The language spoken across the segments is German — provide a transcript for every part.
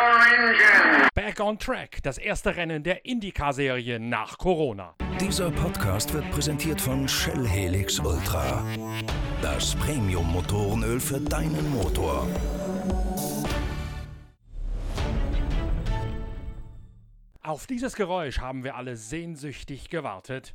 engine. Back on Track, das erste Rennen der IndyCar-Serie nach Corona. Dieser Podcast wird präsentiert von Shell Helix Ultra. Das Premium-Motorenöl für deinen Motor. Auf dieses Geräusch haben wir alle sehnsüchtig gewartet.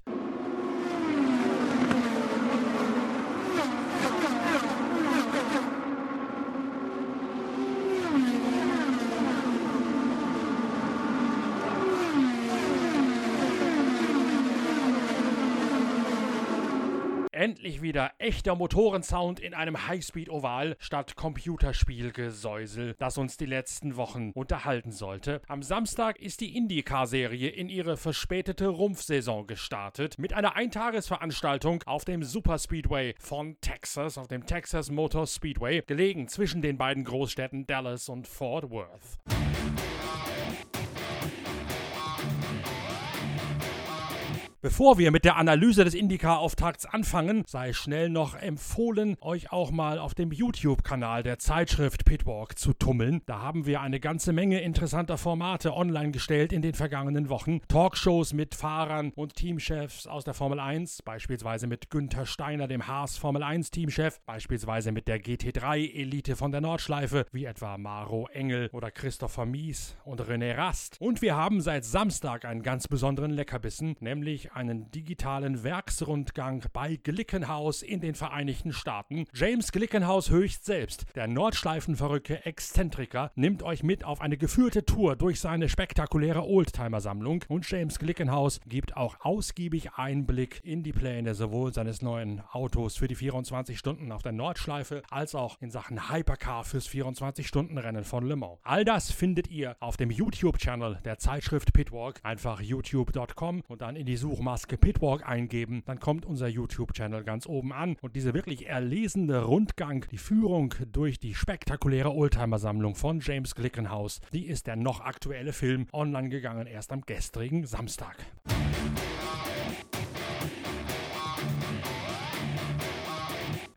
Endlich wieder echter Motorensound in einem Highspeed-Oval statt Computerspielgesäusel, das uns die letzten Wochen unterhalten sollte. Am Samstag ist die IndyCar-Serie in ihre verspätete Rumpfsaison gestartet mit einer Eintagesveranstaltung auf dem Superspeedway von Texas, auf dem Texas Motor Speedway, gelegen zwischen den beiden Großstädten Dallas und Fort Worth. Bevor wir mit der Analyse des Indica-Auftakts anfangen, sei schnell noch empfohlen, euch auch mal auf dem YouTube-Kanal der Zeitschrift Pitwalk zu tummeln. Da haben wir eine ganze Menge interessanter Formate online gestellt in den vergangenen Wochen. Talkshows mit Fahrern und Teamchefs aus der Formel 1, beispielsweise mit Günther Steiner, dem Haas Formel 1 Teamchef, beispielsweise mit der GT3-Elite von der Nordschleife, wie etwa Maro Engel oder Christopher Mies und René Rast. Und wir haben seit Samstag einen ganz besonderen Leckerbissen, nämlich einen digitalen Werksrundgang bei Glickenhaus in den Vereinigten Staaten. James Glickenhaus höchst selbst, der Nordschleifenverrückte Exzentriker, nimmt euch mit auf eine geführte Tour durch seine spektakuläre Oldtimer-Sammlung und James Glickenhaus gibt auch ausgiebig Einblick in die Pläne sowohl seines neuen Autos für die 24 Stunden auf der Nordschleife als auch in Sachen Hypercar fürs 24-Stunden-Rennen von Le Mans. All das findet ihr auf dem YouTube-Channel der Zeitschrift Pitwalk. Einfach youtube.com und dann in die Suche Suchmaske Pitwalk eingeben, dann kommt unser YouTube-Channel ganz oben an und diese wirklich erlesene Rundgang, die Führung durch die spektakuläre Oldtimer-Sammlung von James Glickenhaus, die ist der noch aktuelle Film online gegangen erst am gestrigen Samstag.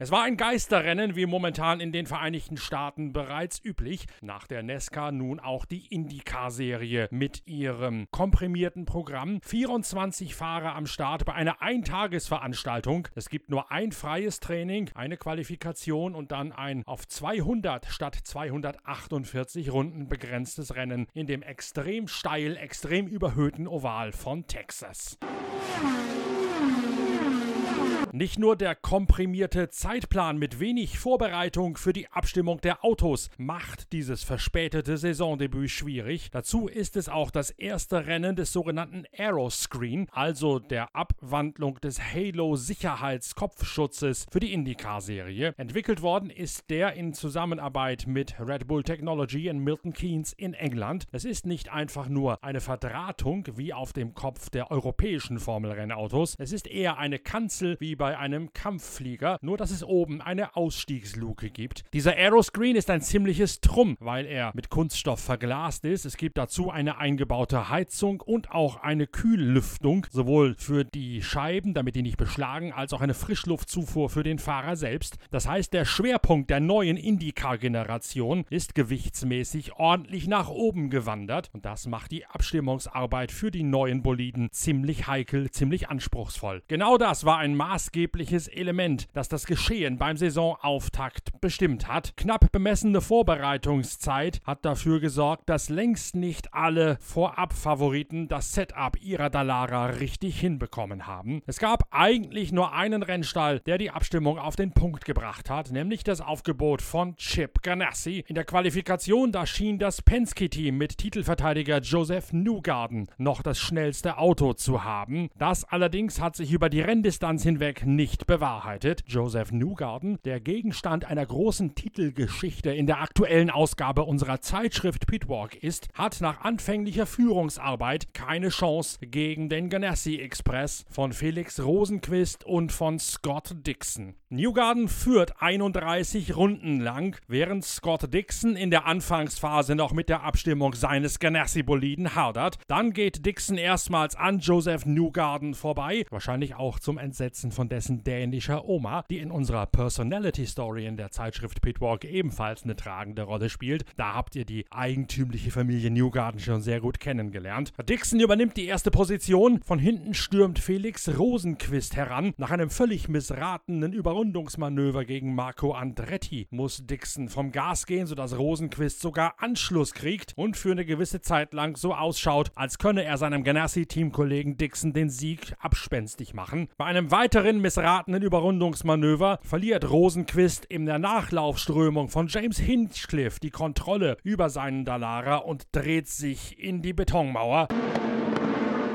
Es war ein Geisterrennen, wie momentan in den Vereinigten Staaten bereits üblich. Nach der Nesca nun auch die IndyCar-Serie mit ihrem komprimierten Programm. 24 Fahrer am Start bei einer Eintagesveranstaltung. Es gibt nur ein freies Training, eine Qualifikation und dann ein auf 200 statt 248 Runden begrenztes Rennen in dem extrem steil, extrem überhöhten Oval von Texas. Nicht nur der komprimierte Zeitplan mit wenig Vorbereitung für die Abstimmung der Autos macht dieses verspätete Saisondebüt schwierig. Dazu ist es auch das erste Rennen des sogenannten Aeroscreen, also der Abwandlung des Halo-Sicherheitskopfschutzes für die IndyCar-Serie. Entwickelt worden ist der in Zusammenarbeit mit Red Bull Technology in Milton Keynes in England. Es ist nicht einfach nur eine Verdrahtung wie auf dem Kopf der europäischen Formelrennautos. Es ist eher eine Kanzel wie bei einem Kampfflieger, nur dass es oben eine Ausstiegsluke gibt. Dieser Aeroscreen ist ein ziemliches Trumm, weil er mit Kunststoff verglast ist. Es gibt dazu eine eingebaute Heizung und auch eine Kühllüftung, sowohl für die Scheiben, damit die nicht beschlagen, als auch eine Frischluftzufuhr für den Fahrer selbst. Das heißt, der Schwerpunkt der neuen IndyCar-Generation ist gewichtsmäßig ordentlich nach oben gewandert und das macht die Abstimmungsarbeit für die neuen Boliden ziemlich heikel, ziemlich anspruchsvoll. Genau das war ein Maß maßgebliches Element, das das Geschehen beim Saisonauftakt bestimmt hat. Knapp bemessene Vorbereitungszeit hat dafür gesorgt, dass längst nicht alle Vorab-Favoriten das Setup ihrer Dalara richtig hinbekommen haben. Es gab eigentlich nur einen Rennstall, der die Abstimmung auf den Punkt gebracht hat, nämlich das Aufgebot von Chip Ganassi. In der Qualifikation, da schien das Penske-Team mit Titelverteidiger Joseph Newgarden noch das schnellste Auto zu haben. Das allerdings hat sich über die Renndistanz hinweg nicht bewahrheitet. Joseph Newgarden, der Gegenstand einer großen Titelgeschichte in der aktuellen Ausgabe unserer Zeitschrift Pitwalk ist, hat nach anfänglicher Führungsarbeit keine Chance gegen den Ganassi Express von Felix Rosenquist und von Scott Dixon. Newgarden führt 31 Runden lang, während Scott Dixon in der Anfangsphase noch mit der Abstimmung seines Ganassi-Boliden hadert. Dann geht Dixon erstmals an Joseph Newgarden vorbei, wahrscheinlich auch zum Entsetzen von dessen dänischer Oma, die in unserer Personality Story in der Zeitschrift Pitwalk ebenfalls eine tragende Rolle spielt. Da habt ihr die eigentümliche Familie Newgarden schon sehr gut kennengelernt. Dixon übernimmt die erste Position. Von hinten stürmt Felix Rosenquist heran. Nach einem völlig missratenen Überrundungsmanöver gegen Marco Andretti muss Dixon vom Gas gehen, sodass Rosenquist sogar Anschluss kriegt und für eine gewisse Zeit lang so ausschaut, als könne er seinem Ganassi-Teamkollegen Dixon den Sieg abspenstig machen. Bei einem weiteren missratenen Überrundungsmanöver verliert Rosenquist in der Nachlaufströmung von James Hinchcliffe die Kontrolle über seinen Dallara und dreht sich in die Betonmauer.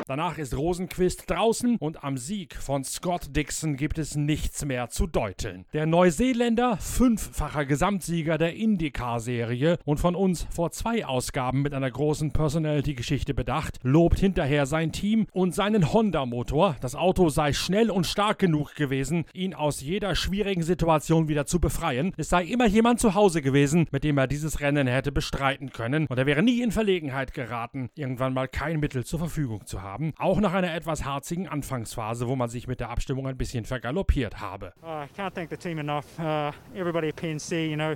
Danach ist Rosenquist draußen und am Sieg von Scott Dixon gibt es nichts mehr zu deuteln. Der Neuseeländer, fünffacher Gesamtsieger der IndyCar-Serie und von uns vor zwei Ausgaben mit einer großen Personality-Geschichte bedacht, lobt hinterher sein Team und seinen Honda-Motor. Das Auto sei schnell und stark genug gewesen, ihn aus jeder schwierigen Situation wieder zu befreien. Es sei immer jemand zu Hause gewesen, mit dem er dieses Rennen hätte bestreiten können und er wäre nie in Verlegenheit geraten, irgendwann mal kein Mittel zur Verfügung zu haben haben, auch nach einer etwas harzigen Anfangsphase, wo man sich mit der Abstimmung ein bisschen vergaloppiert habe. Oh, I can't thank the team enough. Uh, everybody at PNC, you know,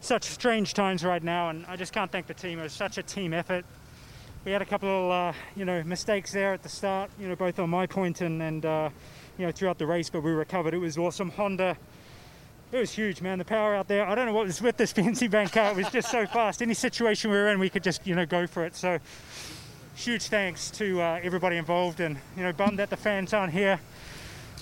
such strange times right now, and I just can't thank the team. It was such a team effort. We had a couple of, uh, you know, mistakes there at the start, you know, both on my point and, and uh, you know, throughout the race, but we recovered. It was awesome. Honda, it was huge, man. The power out there. I don't know what was with this PNC Bank car. It was just so fast. Any situation we were in, we could just, you know, go for it. So huge thanks to uh, everybody involved and you know bummed that the fans aren't here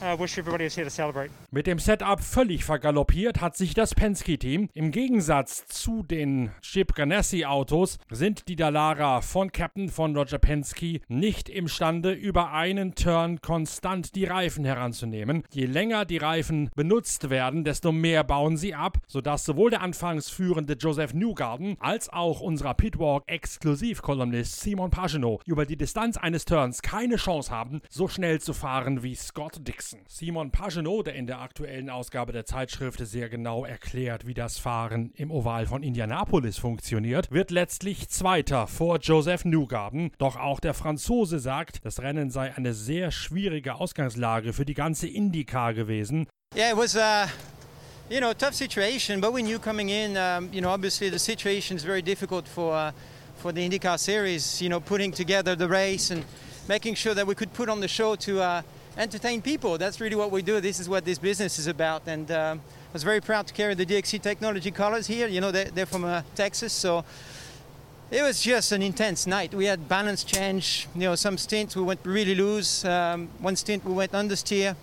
Uh, wish everybody is here to celebrate. Mit dem Setup völlig vergaloppiert hat sich das Penske-Team. Im Gegensatz zu den Chip Ganassi-Autos sind die Dallara von Captain von Roger Penske nicht imstande, über einen Turn konstant die Reifen heranzunehmen. Je länger die Reifen benutzt werden, desto mehr bauen sie ab, sodass sowohl der anfangs führende Joseph Newgarden als auch unser Pitwalk-Exklusivkolumnist Simon Pagenaud über die Distanz eines Turns keine Chance haben, so schnell zu fahren wie Scott Dixon. Simon Pagenaud, der in der aktuellen Ausgabe der Zeitschrift sehr genau erklärt, wie das Fahren im Oval von Indianapolis funktioniert, wird letztlich Zweiter vor Joseph Newgarden. Doch auch der Franzose sagt, das Rennen sei eine sehr schwierige Ausgangslage für die ganze IndyCar gewesen. Yeah, it was uh you know, tough situation, but we knew coming in, um, you know, obviously the situation is very difficult for uh, for the IndyCar series, you know, putting together the race and making sure that we could put on the show to uh, entertain people. That's really what we do. This is what this business is about. And um, I was very proud to carry the DXC Technology colors here. You know, they're, they're from uh, Texas, so it was just an intense night. We had balance change. You know, some stints we went really loose. Um, one stint we went understeer.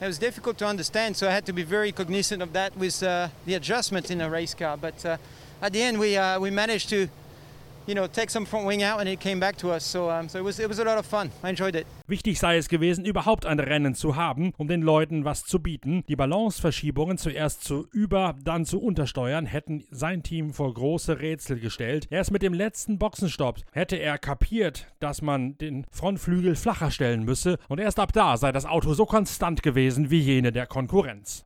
It was difficult to understand, so I had to be very cognizant of that with uh, the adjustment in a race car. But uh, at the end, we uh, we managed to you know, take some front wing out and it came back to us. So, um, so it was, it was a lot of fun. I enjoyed it. Wichtig sei es gewesen, überhaupt ein Rennen zu haben, um den Leuten was zu bieten. Die Balanceverschiebungen zuerst zu über, dann zu untersteuern, hätten sein Team vor große Rätsel gestellt. Erst mit dem letzten Boxenstopp hätte er kapiert, dass man den Frontflügel flacher stellen müsse und erst ab da sei das Auto so konstant gewesen wie jene der Konkurrenz.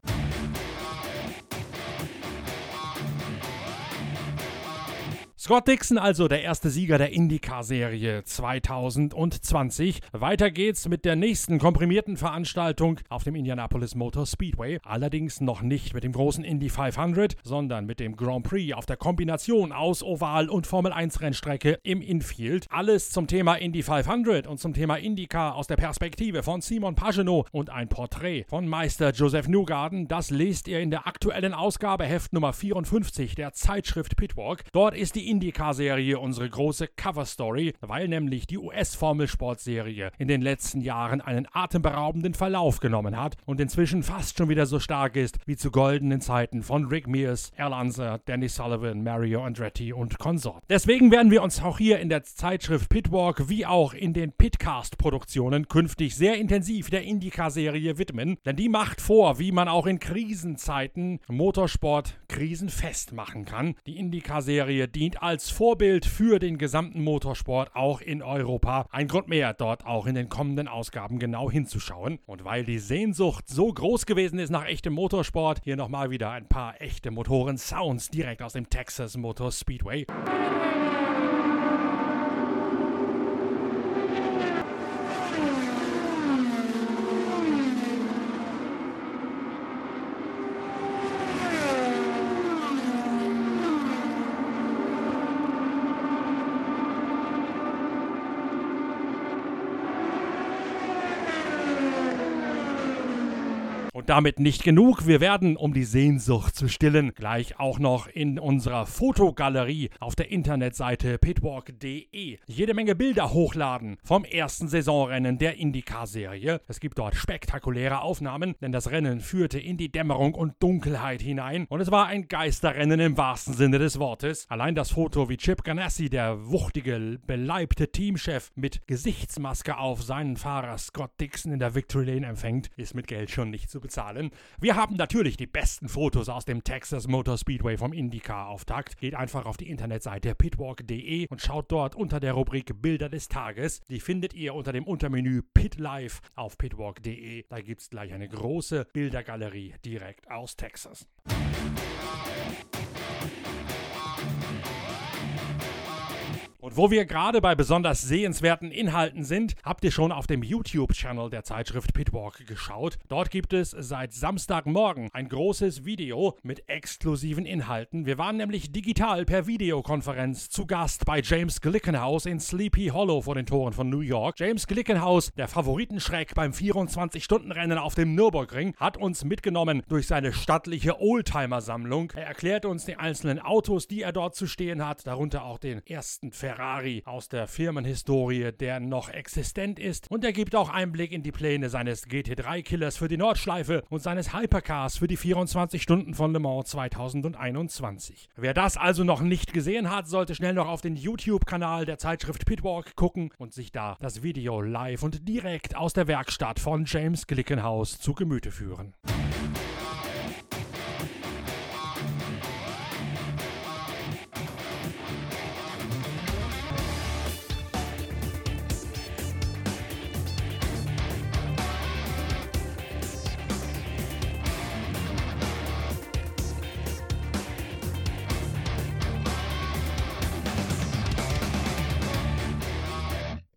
Scott Dixon also der erste Sieger der IndyCar-Serie 2020. Weiter geht's mit der nächsten komprimierten Veranstaltung auf dem Indianapolis Motor Speedway. Allerdings noch nicht mit dem großen Indy 500, sondern mit dem Grand Prix auf der Kombination aus Oval und Formel 1 Rennstrecke im Infield. Alles zum Thema Indy 500 und zum Thema IndyCar aus der Perspektive von Simon Pagenaud und ein Porträt von Meister Joseph Newgarden. Das lest ihr in der aktuellen Ausgabe Heft Nummer 54 der Zeitschrift Pitwalk. Dort ist die IndyCar-Serie unsere große Cover-Story, weil nämlich die US-Formelsport-Serie in den letzten Jahren einen atemberaubenden Verlauf genommen hat und inzwischen fast schon wieder so stark ist wie zu goldenen Zeiten von Rick Mears, Al Unser, Danny Sullivan, Mario Andretti und Consort. Deswegen werden wir uns auch hier in der Zeitschrift Pitwalk wie auch in den Pitcast-Produktionen künftig sehr intensiv der IndyCar-Serie widmen, denn die macht vor, wie man auch in Krisenzeiten Motorsport krisenfest machen kann. Die IndyCar-Serie dient als Vorbild für den gesamten Motorsport auch in Europa. Ein Grund mehr, dort auch in den kommenden Ausgaben genau hinzuschauen. Und weil die Sehnsucht so groß gewesen ist nach echtem Motorsport, hier nochmal wieder ein paar echte Motoren-Sounds direkt aus dem Texas Motor Speedway. Damit nicht genug. Wir werden, um die Sehnsucht zu stillen, gleich auch noch in unserer Fotogalerie auf der Internetseite pitwalk.de jede Menge Bilder hochladen vom ersten Saisonrennen der IndyCar-Serie. Es gibt dort spektakuläre Aufnahmen, denn das Rennen führte in die Dämmerung und Dunkelheit hinein und es war ein Geisterrennen im wahrsten Sinne des Wortes. Allein das Foto, wie Chip Ganassi, der wuchtige, beleibte Teamchef, mit Gesichtsmaske auf seinen Fahrer Scott Dixon in der Victory Lane empfängt, ist mit Geld schon nicht zu bezahlen. Wir haben natürlich die besten Fotos aus dem Texas Motor Speedway vom IndyCar-Auftakt. Geht einfach auf die Internetseite pitwalk.de und schaut dort unter der Rubrik Bilder des Tages. Die findet ihr unter dem Untermenü Pit Live auf pitwalk.de. Da gibt es gleich eine große Bildergalerie direkt aus Texas. Und wo wir gerade bei besonders sehenswerten Inhalten sind, habt ihr schon auf dem YouTube-Channel der Zeitschrift Pitwalk geschaut. Dort gibt es seit Samstagmorgen ein großes Video mit exklusiven Inhalten. Wir waren nämlich digital per Videokonferenz zu Gast bei James Glickenhaus in Sleepy Hollow vor den Toren von New York. James Glickenhaus, der Favoritenschreck beim 24-Stunden-Rennen auf dem Nürburgring, hat uns mitgenommen durch seine stattliche Oldtimer-Sammlung. Er erklärt uns die einzelnen Autos, die er dort zu stehen hat, darunter auch den ersten Ferrari Ferrari aus der Firmenhistorie, der noch existent ist. Und er gibt auch Einblick in die Pläne seines GT3-Killers für die Nordschleife und seines Hypercars für die 24 Stunden von Le Mans 2021. Wer das also noch nicht gesehen hat, sollte schnell noch auf den YouTube-Kanal der Zeitschrift Pitwalk gucken und sich da das Video live und direkt aus der Werkstatt von James Glickenhaus zu Gemüte führen.